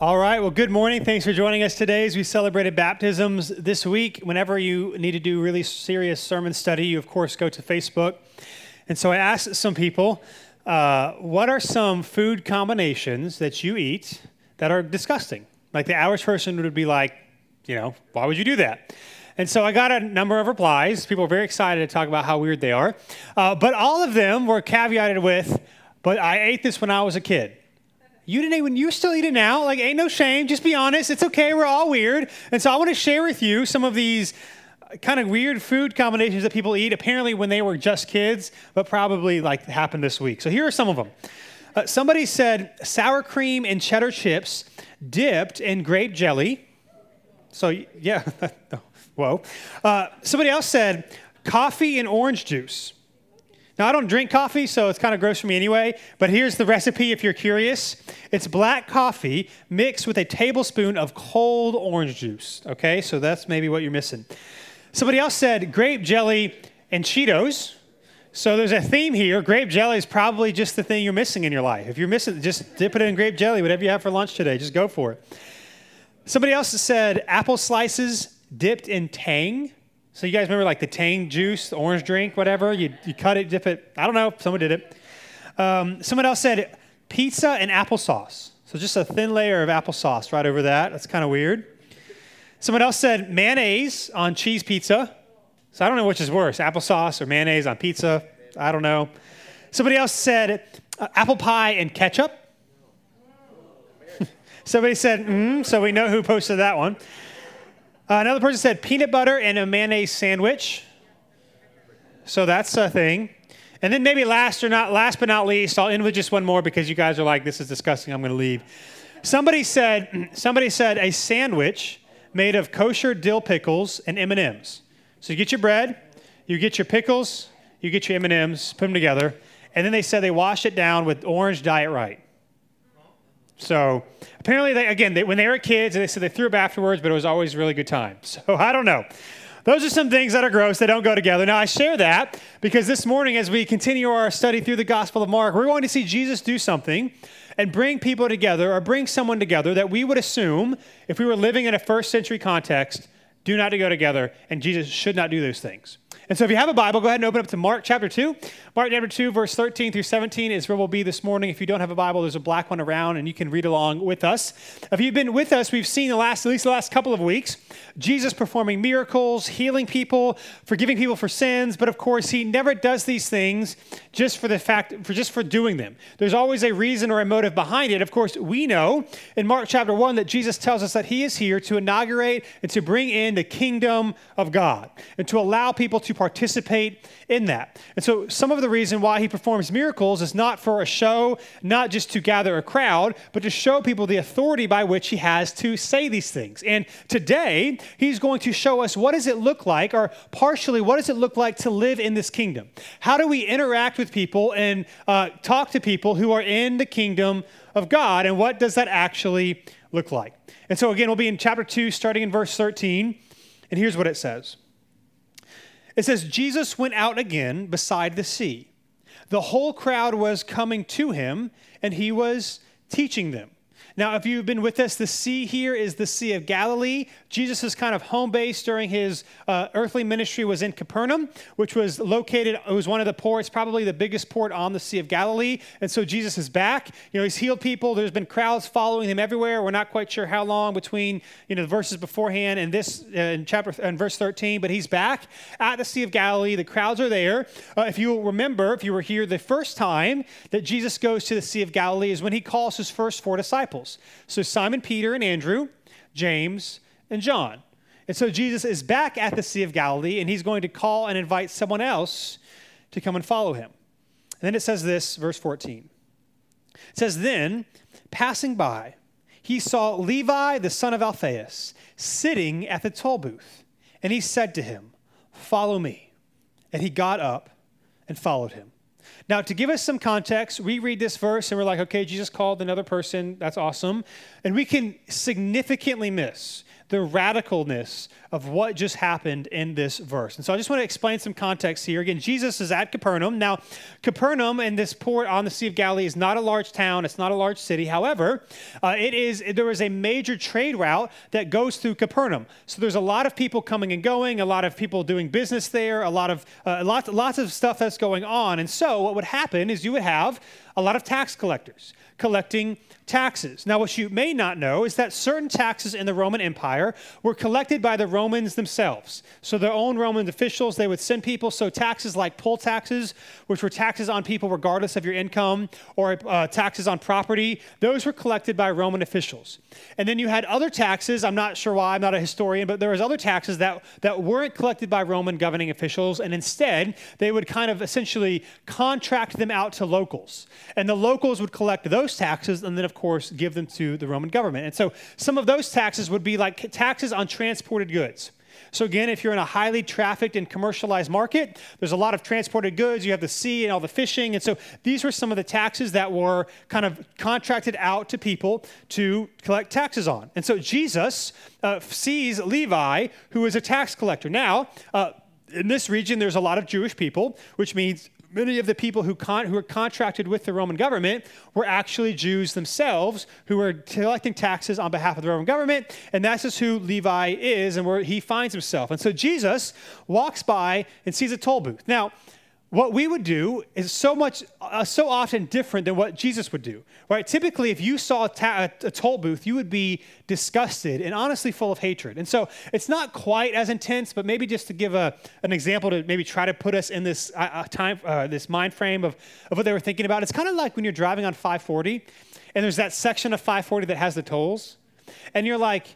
All right. Well, good morning. Thanks for joining us today as we celebrated baptisms this week. Whenever you need to do really serious sermon study, you, of course, go to Facebook. And so I asked some people, uh, what are some food combinations that you eat that are disgusting? Like the average person would be like, you know, why would you do that? And so I got a number of replies. People were very excited to talk about how weird they are. Uh, but all of them were caveated with, but I ate this when I was a kid. You didn't even, you still eat it now. Like, ain't no shame. Just be honest. It's okay. We're all weird. And so I want to share with you some of these kind of weird food combinations that people eat, apparently when they were just kids, but probably like happened this week. So here are some of them. Uh, somebody said sour cream and cheddar chips dipped in grape jelly. So, yeah, whoa. Uh, somebody else said coffee and orange juice. Now, I don't drink coffee, so it's kind of gross for me anyway, but here's the recipe if you're curious. It's black coffee mixed with a tablespoon of cold orange juice. Okay, so that's maybe what you're missing. Somebody else said grape jelly and Cheetos. So there's a theme here. Grape jelly is probably just the thing you're missing in your life. If you're missing, just dip it in grape jelly, whatever you have for lunch today, just go for it. Somebody else said apple slices dipped in tang. So you guys remember like the Tang juice, the orange drink, whatever? You, you cut it, dip it. I don't know. Someone did it. Um, someone else said pizza and applesauce. So just a thin layer of applesauce right over that. That's kind of weird. Someone else said mayonnaise on cheese pizza. So I don't know which is worse, applesauce or mayonnaise on pizza. I don't know. Somebody else said uh, apple pie and ketchup. Somebody said, mm, so we know who posted that one. Uh, another person said peanut butter and a mayonnaise sandwich. So that's a thing. And then maybe last or not last but not least, I'll end with just one more because you guys are like, this is disgusting. I'm going to leave. Somebody said somebody said a sandwich made of kosher dill pickles and M&Ms. So you get your bread, you get your pickles, you get your M&Ms, put them together, and then they said they wash it down with orange Diet Rite. So apparently, they, again, they, when they were kids, they said they threw up afterwards, but it was always really good time. So I don't know. Those are some things that are gross. They don't go together. Now, I share that because this morning, as we continue our study through the Gospel of Mark, we're going to see Jesus do something and bring people together or bring someone together that we would assume, if we were living in a first century context, do not to go together, and Jesus should not do those things. And so if you have a Bible, go ahead and open up to Mark chapter 2. Mark chapter 2, verse 13 through 17 is where we'll be this morning. If you don't have a Bible, there's a black one around and you can read along with us. If you've been with us, we've seen the last, at least the last couple of weeks, Jesus performing miracles, healing people, forgiving people for sins. But of course, he never does these things just for the fact, for just for doing them. There's always a reason or a motive behind it. Of course, we know in Mark chapter 1 that Jesus tells us that he is here to inaugurate and to bring in the kingdom of God and to allow people to participate in that. And so, some of the reason why he performs miracles is not for a show, not just to gather a crowd, but to show people the authority by which he has to say these things. And today, he's going to show us what does it look like, or partially, what does it look like to live in this kingdom? How do we interact with people and uh, talk to people who are in the kingdom of God, and what does that actually look like? And so, again, we'll be in chapter 2, starting in verse 13. And here's what it says It says, Jesus went out again beside the sea. The whole crowd was coming to him, and he was teaching them. Now, if you've been with us, the sea here is the Sea of Galilee. Jesus' kind of home base during his uh, earthly ministry was in Capernaum, which was located, it was one of the ports, probably the biggest port on the Sea of Galilee. And so Jesus is back. You know, he's healed people. There's been crowds following him everywhere. We're not quite sure how long between, you know, the verses beforehand and this uh, in chapter and verse 13, but he's back at the Sea of Galilee. The crowds are there. Uh, if you remember, if you were here the first time that Jesus goes to the Sea of Galilee is when he calls his first four disciples disciples. So Simon Peter and Andrew, James and John. And so Jesus is back at the Sea of Galilee and he's going to call and invite someone else to come and follow him. And then it says this, verse 14. It says, Then, passing by, he saw Levi, the son of Alphaeus, sitting at the toll booth. And he said to him, Follow me. And he got up and followed him. Now, to give us some context, we read this verse and we're like, okay, Jesus called another person. That's awesome. And we can significantly miss the radicalness of what just happened in this verse. And so I just want to explain some context here. Again, Jesus is at Capernaum. Now, Capernaum and this port on the Sea of Galilee is not a large town, it's not a large city. However, uh, it is there is a major trade route that goes through Capernaum. So there's a lot of people coming and going, a lot of people doing business there, a lot of uh, lots, lots of stuff that's going on. And so what would happen is you would have a lot of tax collectors collecting taxes. Now, what you may not know is that certain taxes in the Roman Empire were collected by the Romans themselves. So, their own Roman officials, they would send people. So, taxes like poll taxes, which were taxes on people regardless of your income, or uh, taxes on property, those were collected by Roman officials. And then you had other taxes. I'm not sure why, I'm not a historian, but there was other taxes that, that weren't collected by Roman governing officials. And instead, they would kind of essentially contract them out to locals. And the locals would collect those taxes and then, of course, give them to the Roman government. And so some of those taxes would be like taxes on transported goods. So, again, if you're in a highly trafficked and commercialized market, there's a lot of transported goods. You have the sea and all the fishing. And so, these were some of the taxes that were kind of contracted out to people to collect taxes on. And so, Jesus uh, sees Levi, who is a tax collector. Now, uh, in this region, there's a lot of Jewish people, which means many of the people who, con- who were contracted with the Roman government were actually Jews themselves who were collecting taxes on behalf of the Roman government. And that's just who Levi is and where he finds himself. And so Jesus walks by and sees a toll booth. Now, what we would do is so much uh, so often different than what jesus would do right? Typically if you saw a, ta- a, toll booth you would be disgusted and honestly full of hatred. And so it's not quite as intense but maybe just to give a, an example to maybe try to put us in this uh, uh time uh, this mind frame of, of what they were thinking about. It's kind of like when you're driving on 540 and there's that section of 540 that has the tolls and you're like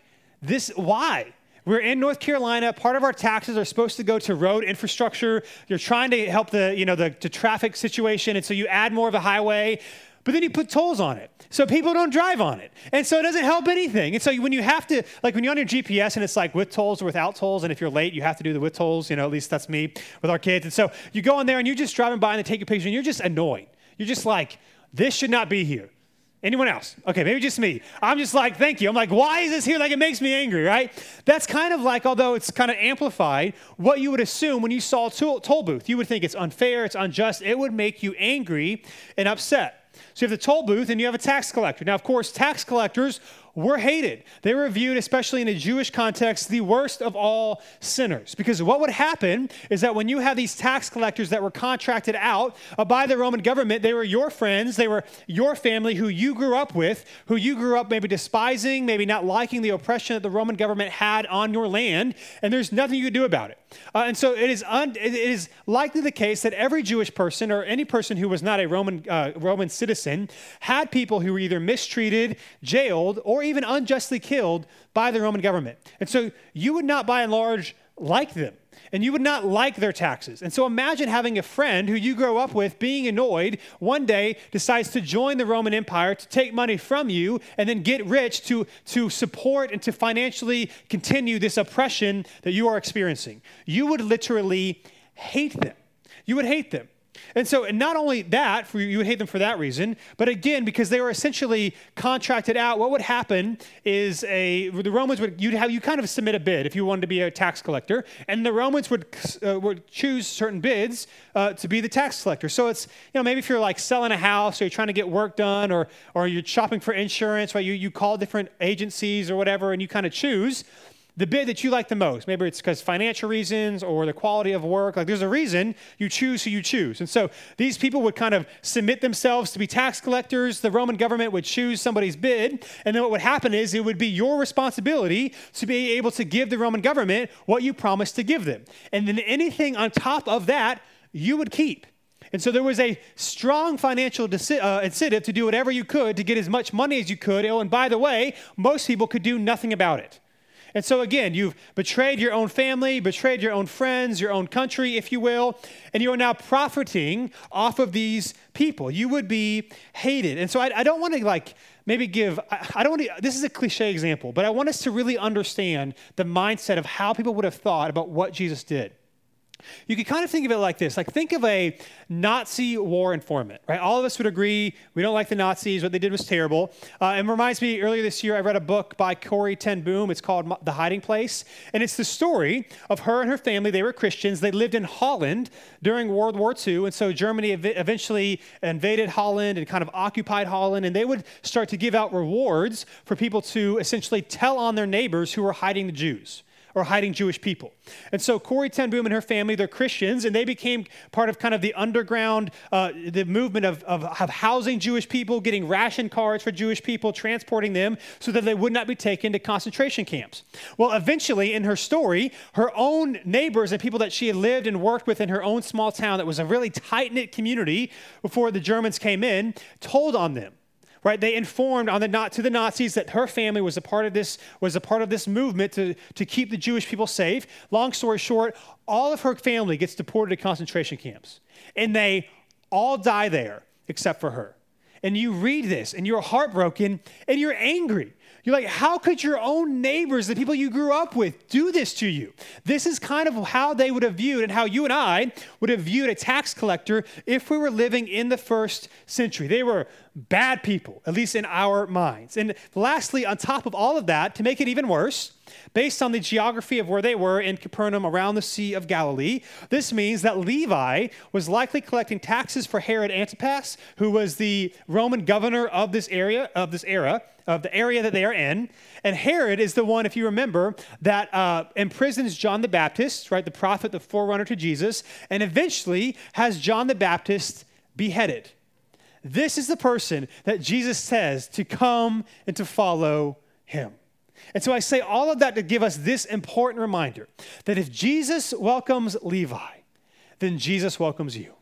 this why we're in North Carolina. Part of our taxes are supposed to go to road infrastructure. You're trying to help the, you know, the, the traffic situation, and so you add more of a highway, but then you put tolls on it. So people don't drive on it. And so it doesn't help anything. And so when you have to, like when you're on your GPS and it's like with tolls or without tolls, and if you're late, you have to do the with tolls, you know, at least that's me with our kids. And so you go in there and you're just driving by and they take a picture and you're just annoyed. You're just like, this should not be here. Anyone else? Okay, maybe just me. I'm just like, thank you. I'm like, why is this here? Like, it makes me angry, right? That's kind of like, although it's kind of amplified, what you would assume when you saw a toll booth. You would think it's unfair, it's unjust. It would make you angry and upset. So you have the toll booth and you have a tax collector. Now, of course, tax collectors were hated. They were viewed, especially in a Jewish context, the worst of all sinners. Because what would happen is that when you have these tax collectors that were contracted out uh, by the Roman government, they were your friends, they were your family who you grew up with, who you grew up maybe despising, maybe not liking the oppression that the Roman government had on your land, and there's nothing you could do about it. Uh, and so it is, un- it is likely the case that every Jewish person or any person who was not a Roman, uh, Roman citizen had people who were either mistreated, jailed, or or even unjustly killed by the Roman government. And so you would not, by and large, like them. And you would not like their taxes. And so imagine having a friend who you grow up with being annoyed one day decides to join the Roman Empire to take money from you and then get rich to, to support and to financially continue this oppression that you are experiencing. You would literally hate them. You would hate them. And so, and not only that, for you would hate them for that reason, but again, because they were essentially contracted out, what would happen is a the Romans would you'd have you kind of submit a bid if you wanted to be a tax collector, and the Romans would uh, would choose certain bids uh, to be the tax collector. So it's you know maybe if you're like selling a house or you're trying to get work done or or you're shopping for insurance, right? You you call different agencies or whatever, and you kind of choose the bid that you like the most. Maybe it's because financial reasons or the quality of work. Like there's a reason you choose who you choose. And so these people would kind of submit themselves to be tax collectors. The Roman government would choose somebody's bid. And then what would happen is it would be your responsibility to be able to give the Roman government what you promised to give them. And then anything on top of that, you would keep. And so there was a strong financial uh, incentive to do whatever you could to get as much money as you could. Oh, and by the way, most people could do nothing about it. And so, again, you've betrayed your own family, betrayed your own friends, your own country, if you will, and you are now profiting off of these people. You would be hated. And so, I, I don't want to like maybe give, I, I don't want to, this is a cliche example, but I want us to really understand the mindset of how people would have thought about what Jesus did. You can kind of think of it like this like, think of a Nazi war informant, right? All of us would agree we don't like the Nazis. What they did was terrible. Uh, it reminds me, earlier this year, I read a book by Corrie Ten Boom. It's called The Hiding Place. And it's the story of her and her family. They were Christians. They lived in Holland during World War II. And so Germany ev- eventually invaded Holland and kind of occupied Holland. And they would start to give out rewards for people to essentially tell on their neighbors who were hiding the Jews or hiding Jewish people. And so Corrie Ten Boom and her family, they're Christians, and they became part of kind of the underground, uh, the movement of, of, of, housing Jewish people, getting ration cards for Jewish people, transporting them so that they would not be taken to concentration camps. Well, eventually, in her story, her own neighbors and people that she had lived and worked with in her own small town that was a really tight knit community before the Germans came in, told on them right? They informed on the not to the Nazis that her family was a part of this was a part of this movement to, to keep the Jewish people safe. Long story short, all of her family gets deported to concentration camps, and they all die there except for her. And you read this, and you're heartbroken, and you're angry you're like, how could your own neighbors, the people you grew up with, do this to you? This is kind of how they would have viewed and how you and I would have viewed a tax collector if we were living in the first century. They were bad people, at least in our minds. And lastly, on top of all of that, to make it even worse, based on the geography of where they were in Capernaum around the Sea of Galilee, this means that Levi was likely collecting taxes for Herod Antipas, who was the Roman governor of this area, of this era, of the area that they are in. And Herod is the one, if you remember, that uh, imprisons John the Baptist, right, the prophet, the forerunner to Jesus, and eventually has John the Baptist beheaded. This is the person that Jesus says to come and to follow him. And so I say all of that to give us this important reminder that if Jesus welcomes Levi, then Jesus welcomes you.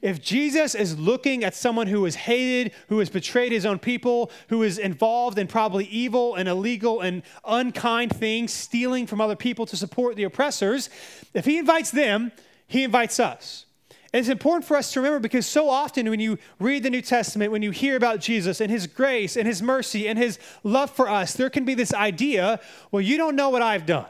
If Jesus is looking at someone who is hated, who has betrayed his own people, who is involved in probably evil and illegal and unkind things, stealing from other people to support the oppressors, if he invites them, he invites us. And it's important for us to remember because so often when you read the New Testament, when you hear about Jesus and his grace and his mercy and his love for us, there can be this idea well, you don't know what I've done.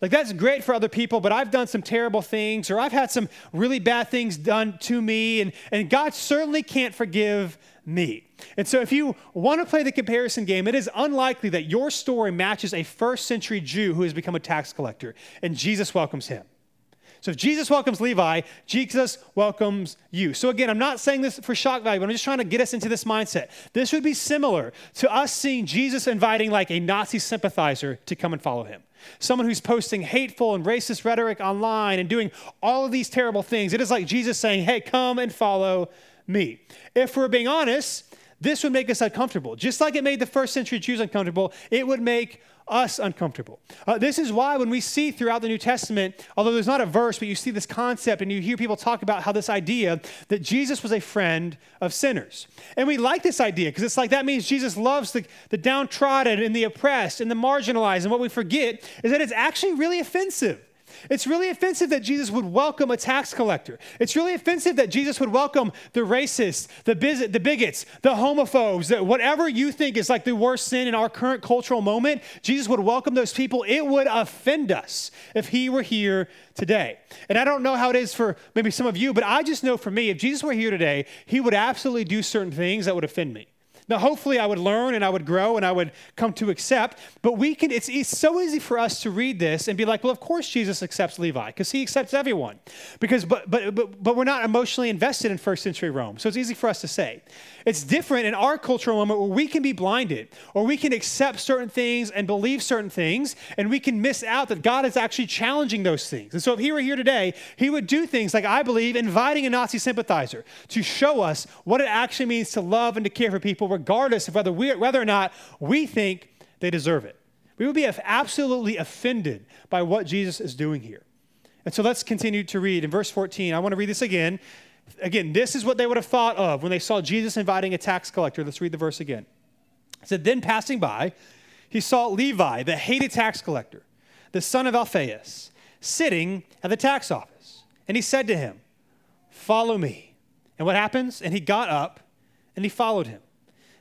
Like, that's great for other people, but I've done some terrible things or I've had some really bad things done to me, and, and God certainly can't forgive me. And so, if you want to play the comparison game, it is unlikely that your story matches a first century Jew who has become a tax collector, and Jesus welcomes him. So if Jesus welcomes Levi, Jesus welcomes you. So again, I'm not saying this for shock value, but I'm just trying to get us into this mindset. This would be similar to us seeing Jesus inviting like a Nazi sympathizer to come and follow him. Someone who's posting hateful and racist rhetoric online and doing all of these terrible things. It is like Jesus saying, hey, come and follow me. If we're being honest, this would make us uncomfortable. Just like it made the first century Jews uncomfortable, it would make us uncomfortable. Uh, this is why when we see throughout the New Testament, although there's not a verse, but you see this concept and you hear people talk about how this idea that Jesus was a friend of sinners. And we like this idea because it's like that means Jesus loves the, the downtrodden and the oppressed and the marginalized. And what we forget is that it's actually really offensive. It's really offensive that Jesus would welcome a tax collector. It's really offensive that Jesus would welcome the racists, the, biz- the bigots, the homophobes, that whatever you think is like the worst sin in our current cultural moment, Jesus would welcome those people. It would offend us if he were here today. And I don't know how it is for maybe some of you, but I just know for me, if Jesus were here today, he would absolutely do certain things that would offend me. Now, hopefully, I would learn and I would grow and I would come to accept. But we can, it's, it's so easy for us to read this and be like, well, of course Jesus accepts Levi because he accepts everyone. Because, but, but, but, but we're not emotionally invested in first century Rome. So it's easy for us to say. It's different in our cultural moment where we can be blinded or we can accept certain things and believe certain things and we can miss out that God is actually challenging those things. And so if he were here today, he would do things like, I believe, inviting a Nazi sympathizer to show us what it actually means to love and to care for people regardless of whether, we, whether or not we think they deserve it. We would be absolutely offended by what Jesus is doing here. And so let's continue to read. In verse 14, I want to read this again. Again, this is what they would have thought of when they saw Jesus inviting a tax collector. Let's read the verse again. It said, Then passing by, he saw Levi, the hated tax collector, the son of Alphaeus, sitting at the tax office. And he said to him, Follow me. And what happens? And he got up and he followed him.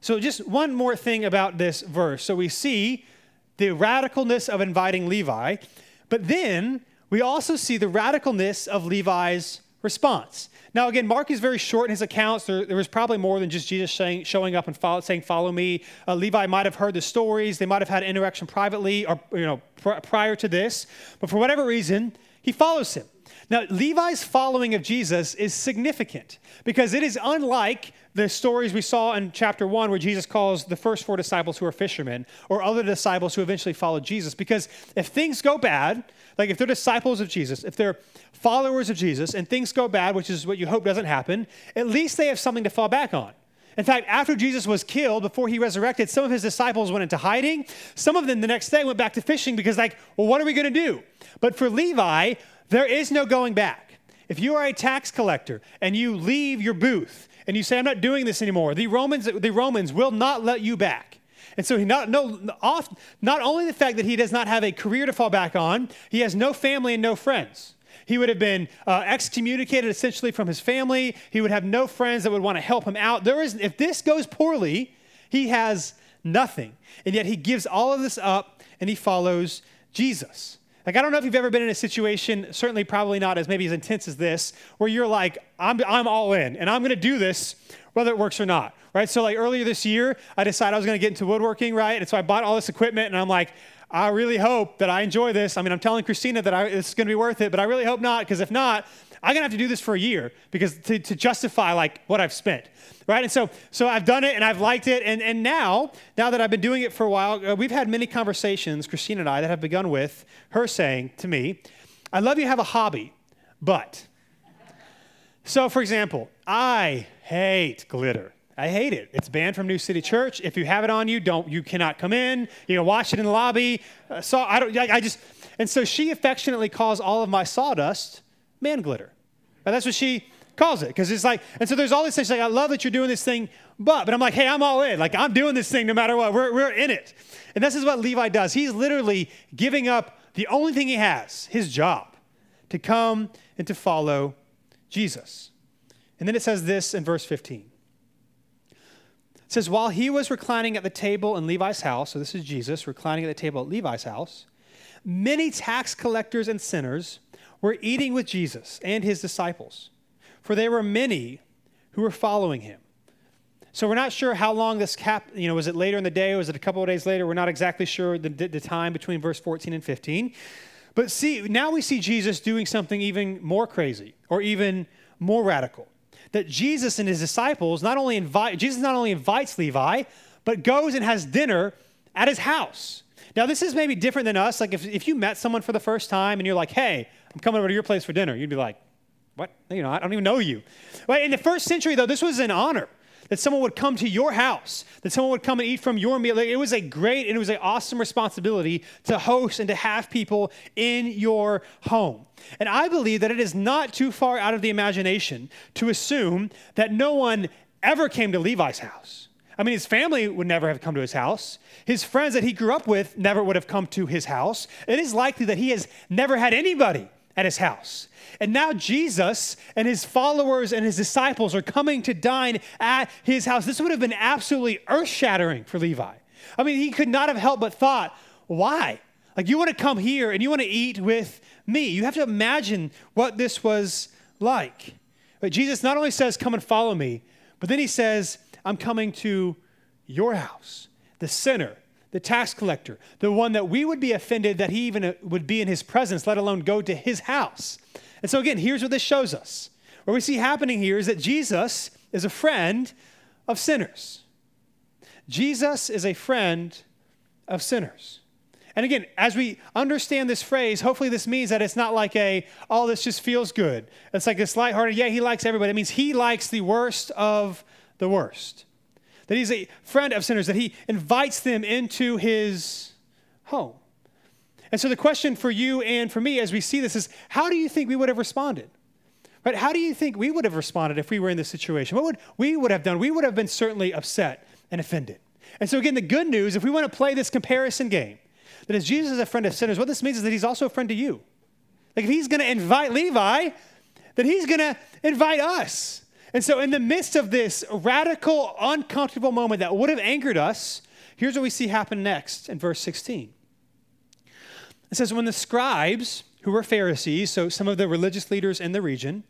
So, just one more thing about this verse. So, we see the radicalness of inviting Levi, but then we also see the radicalness of Levi's response. Now, again, Mark is very short in his accounts. There, there was probably more than just Jesus saying, showing up and follow, saying, Follow me. Uh, Levi might have heard the stories. They might have had interaction privately or you know, pr- prior to this. But for whatever reason, he follows him. Now, Levi's following of Jesus is significant because it is unlike the stories we saw in chapter one, where Jesus calls the first four disciples who are fishermen or other disciples who eventually followed Jesus. Because if things go bad, like if they're disciples of Jesus, if they're followers of Jesus, and things go bad, which is what you hope doesn't happen, at least they have something to fall back on. In fact, after Jesus was killed, before he resurrected, some of his disciples went into hiding. Some of them the next day went back to fishing because, like, well, what are we going to do? But for Levi, there is no going back. If you are a tax collector and you leave your booth and you say, I'm not doing this anymore, the Romans, the Romans will not let you back. And so he not, no, off, not only the fact that he does not have a career to fall back on, he has no family and no friends. He would have been uh, excommunicated essentially from his family. He would have no friends that would want to help him out. There is, if this goes poorly, he has nothing. And yet he gives all of this up and he follows Jesus. Like, I don't know if you've ever been in a situation, certainly probably not as maybe as intense as this, where you're like, I'm, I'm all in and I'm to do this whether it works or not, right? So, like earlier this year, I decided I was to get into woodworking, right? And so I bought all this equipment and I'm like, I really hope that I enjoy this. I mean, I'm telling Christina that I, is going to be worth it, but I really hope not, because if not, I'm gonna have to do this for a year because to, to justify like what I've spent, right? And so, so I've done it and I've liked it, and and now, now that I've been doing it for a while, uh, we've had many conversations, Christina and I, that have begun with her saying to me, "I love you have a hobby, but." So, for example, I hate glitter. I hate it. It's banned from New City Church. If you have it on you, don't you cannot come in. You can watch it in the lobby. Uh, so I don't. I, I, just and so she affectionately calls all of my sawdust man glitter. And that's what she calls it because it's like. And so there's all these things like I love that you're doing this thing, but but I'm like, hey, I'm all in. Like I'm doing this thing no matter what. We're we're in it. And this is what Levi does. He's literally giving up the only thing he has, his job, to come and to follow Jesus. And then it says this in verse 15. It says, While he was reclining at the table in Levi's house, so this is Jesus reclining at the table at Levi's house, many tax collectors and sinners were eating with Jesus and his disciples, for there were many who were following him. So we're not sure how long this cap, you know, was it later in the day? Was it a couple of days later? We're not exactly sure the, the time between verse 14 and 15. But see, now we see Jesus doing something even more crazy or even more radical that Jesus and his disciples not only invite, Jesus not only invites Levi, but goes and has dinner at his house. Now, this is maybe different than us. Like, if, if you met someone for the first time and you're like, hey, I'm coming over to your place for dinner, you'd be like, what? You know, I don't even know you. Right? In the first century, though, this was an honor that someone would come to your house, that someone would come and eat from your meal. It was a great and it was an awesome responsibility to host and to have people in your home. And I believe that it is not too far out of the imagination to assume that no one ever came to Levi's house. I mean, his family would never have come to his house. His friends that he grew up with never would have come to his house. It is likely that he has never had anybody at his house. And now Jesus and his followers and his disciples are coming to dine at his house. This would have been absolutely earth shattering for Levi. I mean, he could not have helped but thought, why? Like, you want to come here and you want to eat with me. You have to imagine what this was like. But Jesus not only says, Come and follow me, but then he says, I'm coming to your house, the sinner, the tax collector, the one that we would be offended that he even uh, would be in his presence, let alone go to his house. And so, again, here's what this shows us. What we see happening here is that Jesus is a friend of sinners. Jesus is a friend of sinners. And again, as we understand this phrase, hopefully this means that it's not like a, oh, this just feels good. It's like this lighthearted, yeah, he likes everybody. It means he likes the worst of the worst. That he's a friend of sinners, that he invites them into his home. And so the question for you and for me as we see this is how do you think we would have responded? Right? How do you think we would have responded if we were in this situation? What would we would have done? We would have been certainly upset and offended. And so again, the good news, if we want to play this comparison game, that as Jesus is a friend of sinners, what this means is that he's also a friend to you. Like if he's to invite Levi, then he's to invite us. And so in the midst of this radical, uncomfortable moment that would have angered us, here's what we see happen next in verse 16. It says, When the scribes who were Pharisees, so some of the religious leaders in the region,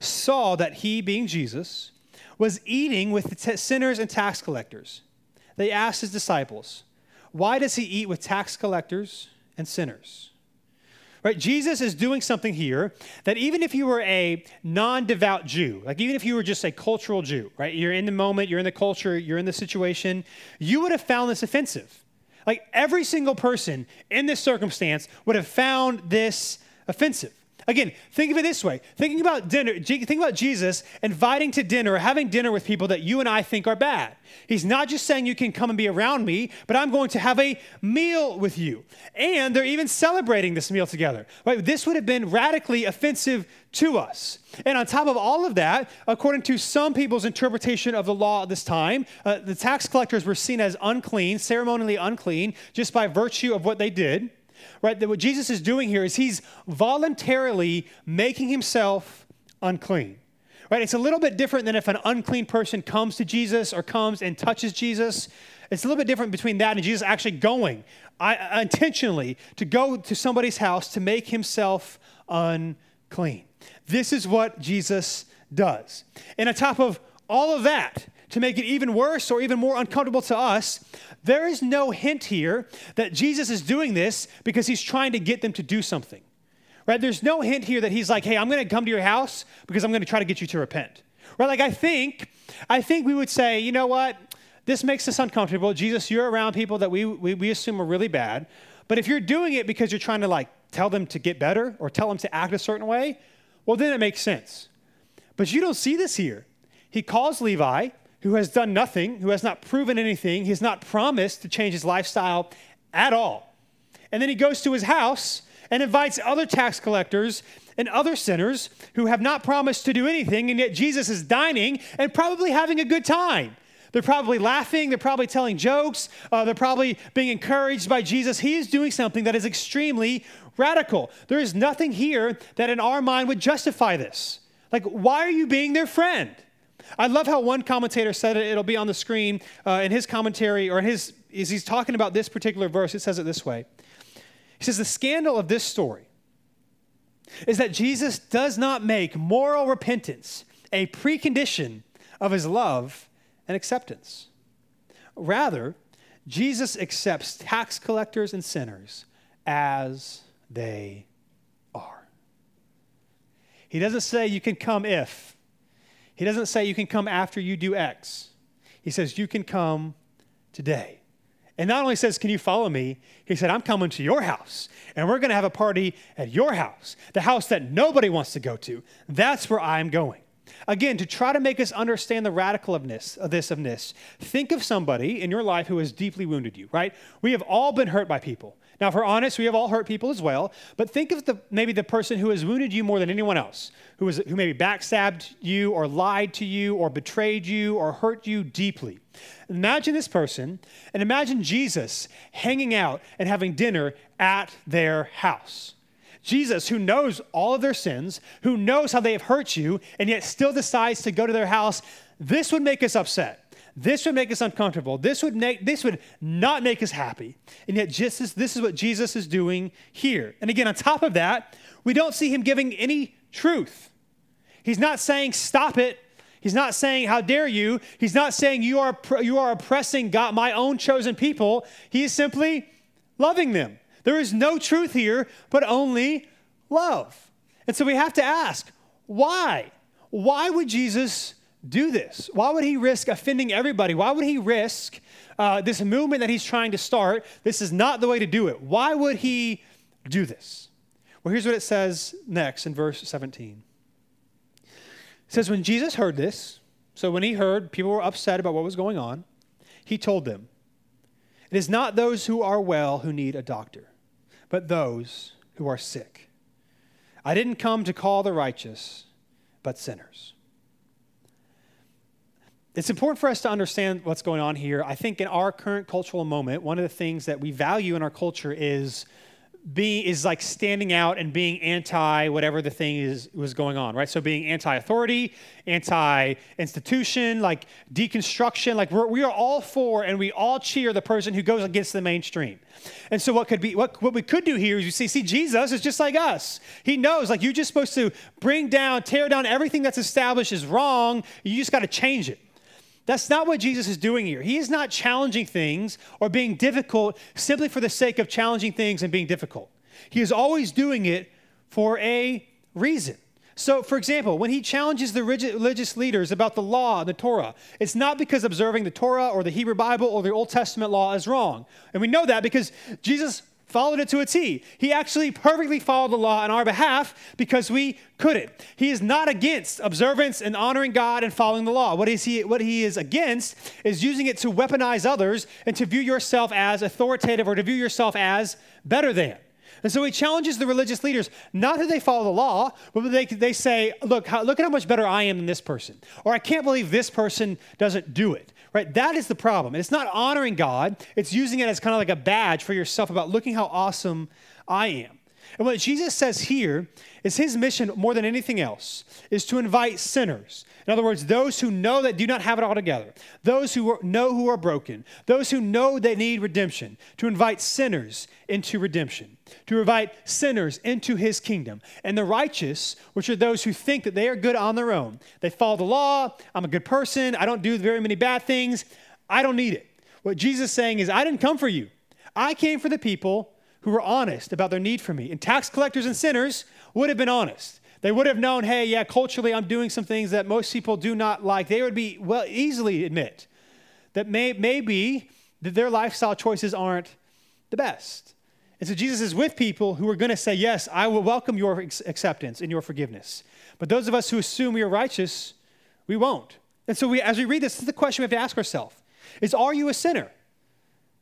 saw that he, being Jesus, was eating with t- sinners and tax collectors. They asked his disciples, Why does he eat with tax collectors and sinners? Right? Jesus is doing something here that even if you were a non devout Jew, like even if you were just a cultural Jew, right? You're in the moment, you're in the culture, you're in the situation, you would have found this offensive. Like every single person in this circumstance would have found this offensive. Again, think of it this way thinking about dinner, think about Jesus inviting to dinner or having dinner with people that you and I think are bad. He's not just saying you can come and be around me, but I'm going to have a meal with you. And they're even celebrating this meal together. Right? This would have been radically offensive to us. And on top of all of that, according to some people's interpretation of the law at this time, uh, the tax collectors were seen as unclean, ceremonially unclean, just by virtue of what they did right? That what Jesus is doing here is he's voluntarily making himself unclean. Right? It's a little bit different than if an unclean person comes to Jesus or comes and touches Jesus. It's a little bit different between that and Jesus actually going I, uh, intentionally to go to somebody's house to make himself unclean. This is what Jesus does. And on top of all of that, to make it even worse or even more uncomfortable to us, there is no hint here that Jesus is doing this because he's trying to get them to do something. Right? There's no hint here that he's like, "Hey, I'm going to come to your house because I'm going to try to get you to repent." Right? Like I think I think we would say, "You know what? This makes us uncomfortable. Jesus, you're around people that we, we, we assume are really bad. But if you're doing it because you're trying to like tell them to get better or tell them to act a certain way, well, then it makes sense. But you don't see this here. He calls Levi, who has done nothing, who has not proven anything, he has not promised to change his lifestyle at all. And then he goes to his house and invites other tax collectors and other sinners who have not promised to do anything, and yet Jesus is dining and probably having a good time. They're probably laughing, they're probably telling jokes, uh, they're probably being encouraged by Jesus. He is doing something that is extremely radical. There is nothing here that in our mind would justify this. Like, why are you being their friend? I love how one commentator said it. It'll be on the screen uh, in his commentary, or in his, as he's talking about this particular verse, it says it this way. He says, The scandal of this story is that Jesus does not make moral repentance a precondition of his love and acceptance. Rather, Jesus accepts tax collectors and sinners as they are. He doesn't say you can come if, he doesn't say you can come after you do X. He says you can come today. And not only says, Can you follow me? He said, I'm coming to your house, and we're going to have a party at your house, the house that nobody wants to go to. That's where I'm going. Again, to try to make us understand the radical of this, of this, of this, think of somebody in your life who has deeply wounded you, right? We have all been hurt by people. Now, if we're honest, we have all hurt people as well. But think of the maybe the person who has wounded you more than anyone else, who, was, who maybe backstabbed you or lied to you or betrayed you or hurt you deeply. Imagine this person and imagine Jesus hanging out and having dinner at their house. Jesus, who knows all of their sins, who knows how they have hurt you, and yet still decides to go to their house, this would make us upset. This would make us uncomfortable. This would make this would not make us happy. And yet just as this is what Jesus is doing here. And again, on top of that, we don't see him giving any truth. He's not saying stop it. He's not saying how dare you. He's not saying you are you are oppressing God, my own chosen people. He is simply loving them. There is no truth here, but only love. And so we have to ask, why? Why would Jesus do this? Why would he risk offending everybody? Why would he risk uh, this movement that he's trying to start? This is not the way to do it. Why would he do this? Well, here's what it says next in verse 17. It says, When Jesus heard this, so when he heard people were upset about what was going on, he told them, It is not those who are well who need a doctor, but those who are sick. I didn't come to call the righteous, but sinners. It's important for us to understand what's going on here. I think in our current cultural moment, one of the things that we value in our culture is being is like standing out and being anti whatever the thing is was going on, right? So being anti-authority, anti-institution, like deconstruction, like we're, we are all for and we all cheer the person who goes against the mainstream. And so what could be what, what we could do here is you see, see, Jesus is just like us. He knows like you're just supposed to bring down, tear down everything that's established is wrong. You just got to change it. That's not what Jesus is doing here. He is not challenging things or being difficult simply for the sake of challenging things and being difficult. He is always doing it for a reason. So, for example, when he challenges the religious leaders about the law, and the Torah, it's not because observing the Torah or the Hebrew Bible or the Old Testament law is wrong. And we know that because Jesus followed it to a T. He actually perfectly followed the law on our behalf because we couldn't. He is not against observance and honoring God and following the law. What is he what he is against is using it to weaponize others and to view yourself as authoritative or to view yourself as better than. And so he challenges the religious leaders, not that they follow the law, but they, they say, look, how, look at how much better I am than this person. Or I can't believe this person doesn't do it. Right? That is the problem. it's not honoring God, it's using it as kind of like a badge for yourself about looking how awesome I am. And what Jesus says here is his mission more than anything else is to invite sinners. In other words, those who know that do not have it all together, those who know who are broken, those who know they need redemption, to invite sinners into redemption, to invite sinners into his kingdom. And the righteous, which are those who think that they are good on their own, they follow the law, I'm a good person, I don't do very many bad things, I don't need it. What Jesus is saying is, I didn't come for you. I came for the people who were honest about their need for me. And tax collectors and sinners would have been honest. They would have known, hey, yeah, culturally I'm doing some things that most people do not like. They would be well easily admit that may maybe that their lifestyle choices aren't the best. And so Jesus is with people who are going to say, Yes, I will welcome your acceptance and your forgiveness. But those of us who assume we are righteous, we won't. And so we, as we read this, this is the question we have to ask ourselves is are you a sinner?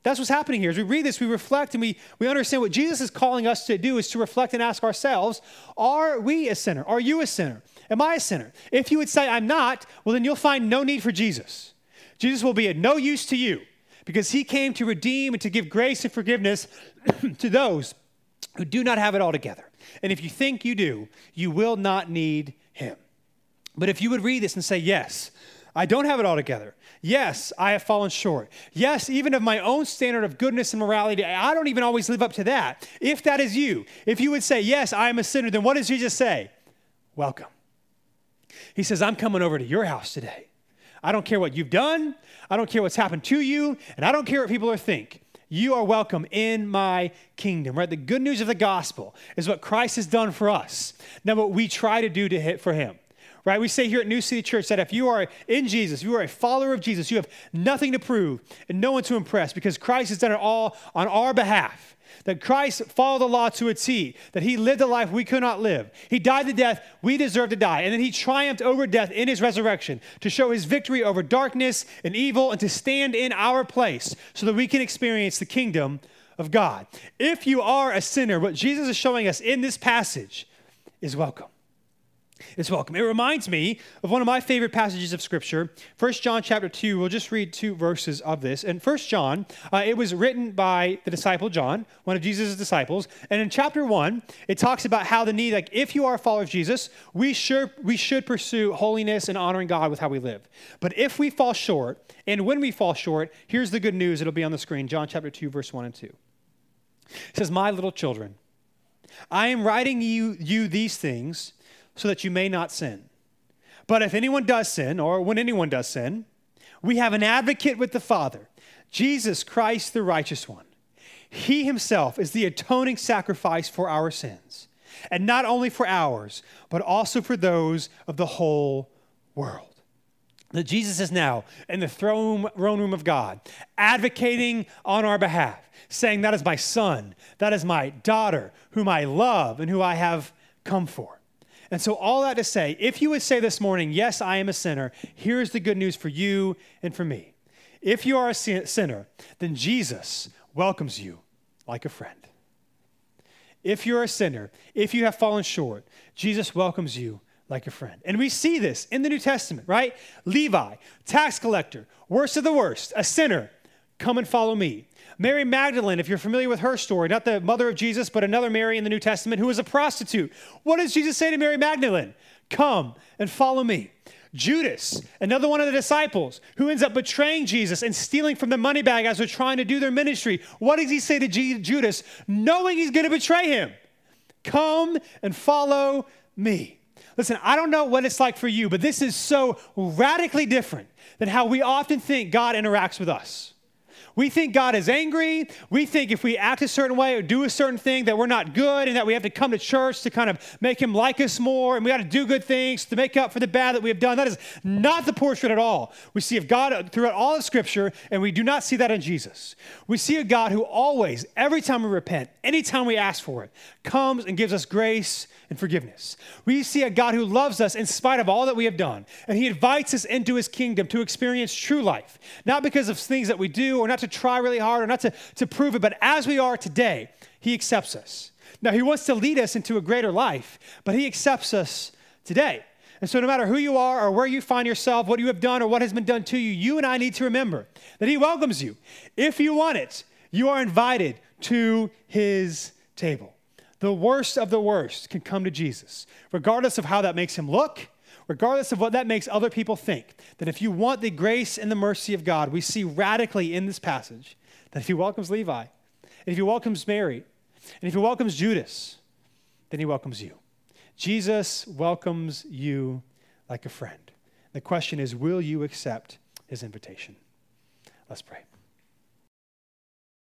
That's what's happening here. As we read this, we reflect and we, we understand what Jesus is calling us to do is to reflect and ask ourselves Are we a sinner? Are you a sinner? Am I a sinner? If you would say, I'm not, well, then you'll find no need for Jesus. Jesus will be of no use to you because he came to redeem and to give grace and forgiveness to those who do not have it all together. And if you think you do, you will not need him. But if you would read this and say, Yes, I don't have it all together. Yes, I have fallen short. Yes, even of my own standard of goodness and morality, I don't even always live up to that. If that is you, if you would say, Yes, I am a sinner, then what does Jesus say? Welcome. He says, I'm coming over to your house today. I don't care what you've done, I don't care what's happened to you, and I don't care what people are think. You are welcome in my kingdom, right? The good news of the gospel is what Christ has done for us. Now, what we try to do to hit for him right? We say here at New City Church that if you are in Jesus, you are a follower of Jesus, you have nothing to prove and no one to impress because Christ has done it all on our behalf. That Christ followed the law to a T, that he lived a life we could not live. He died the death we deserve to die, and then he triumphed over death in his resurrection to show his victory over darkness and evil and to stand in our place so that we can experience the kingdom of God. If you are a sinner, what Jesus is showing us in this passage is welcome is welcome. It reminds me of one of my favorite passages of Scripture, 1 John chapter 2. We'll just read two verses of this. And 1 John, uh, it was written by the disciple John, one of Jesus' disciples. And in chapter 1, it talks about how the need, like if you are a follower of Jesus, we should, we should pursue holiness and honoring God with how we live. But if we fall short, and when we fall short, here's the good news. It'll be on the screen. John chapter 2, verse 1 and 2. It says, My little children, I am writing you, you these things so that you may not sin. But if anyone does sin, or when anyone does sin, we have an advocate with the Father, Jesus Christ, the righteous one. He himself is the atoning sacrifice for our sins, and not only for ours, but also for those of the whole world. That Jesus is now in the throne room of God, advocating on our behalf, saying, That is my son, that is my daughter, whom I love and who I have come for. And so, all that to say, if you would say this morning, Yes, I am a sinner, here's the good news for you and for me. If you are a sinner, then Jesus welcomes you like a friend. If you're a sinner, if you have fallen short, Jesus welcomes you like a friend. And we see this in the New Testament, right? Levi, tax collector, worst of the worst, a sinner, come and follow me. Mary Magdalene, if you're familiar with her story, not the mother of Jesus, but another Mary in the New Testament who was a prostitute. What does Jesus say to Mary Magdalene? Come and follow me. Judas, another one of the disciples, who ends up betraying Jesus and stealing from the money bag as they're trying to do their ministry. What does he say to G- Judas, knowing he's going to betray him? Come and follow me. Listen, I don't know what it's like for you, but this is so radically different than how we often think God interacts with us. We think God is angry. We think if we act a certain way or do a certain thing that we're not good and that we have to come to church to kind of make him like us more and we got to do good things to make up for the bad that we have done. That is not the portrait at all. We see of God throughout all of scripture and we do not see that in Jesus. We see a God who always, every time we repent, anytime we ask for it, comes and gives us grace and forgiveness. We see a God who loves us in spite of all that we have done, and He invites us into His kingdom to experience true life, not because of things that we do or not to try really hard or not to, to prove it, but as we are today, He accepts us. Now, He wants to lead us into a greater life, but He accepts us today. And so, no matter who you are or where you find yourself, what you have done or what has been done to you, you and I need to remember that He welcomes you. If you want it, you are invited to His table the worst of the worst can come to Jesus, regardless of how that makes him look, regardless of what that makes other people think. That if you want the grace and the mercy of God, we see radically in this passage that if he welcomes Levi, and if he welcomes Mary, and if he welcomes Judas, then he welcomes you. Jesus welcomes you like a friend. The question is will you accept his invitation? Let's pray.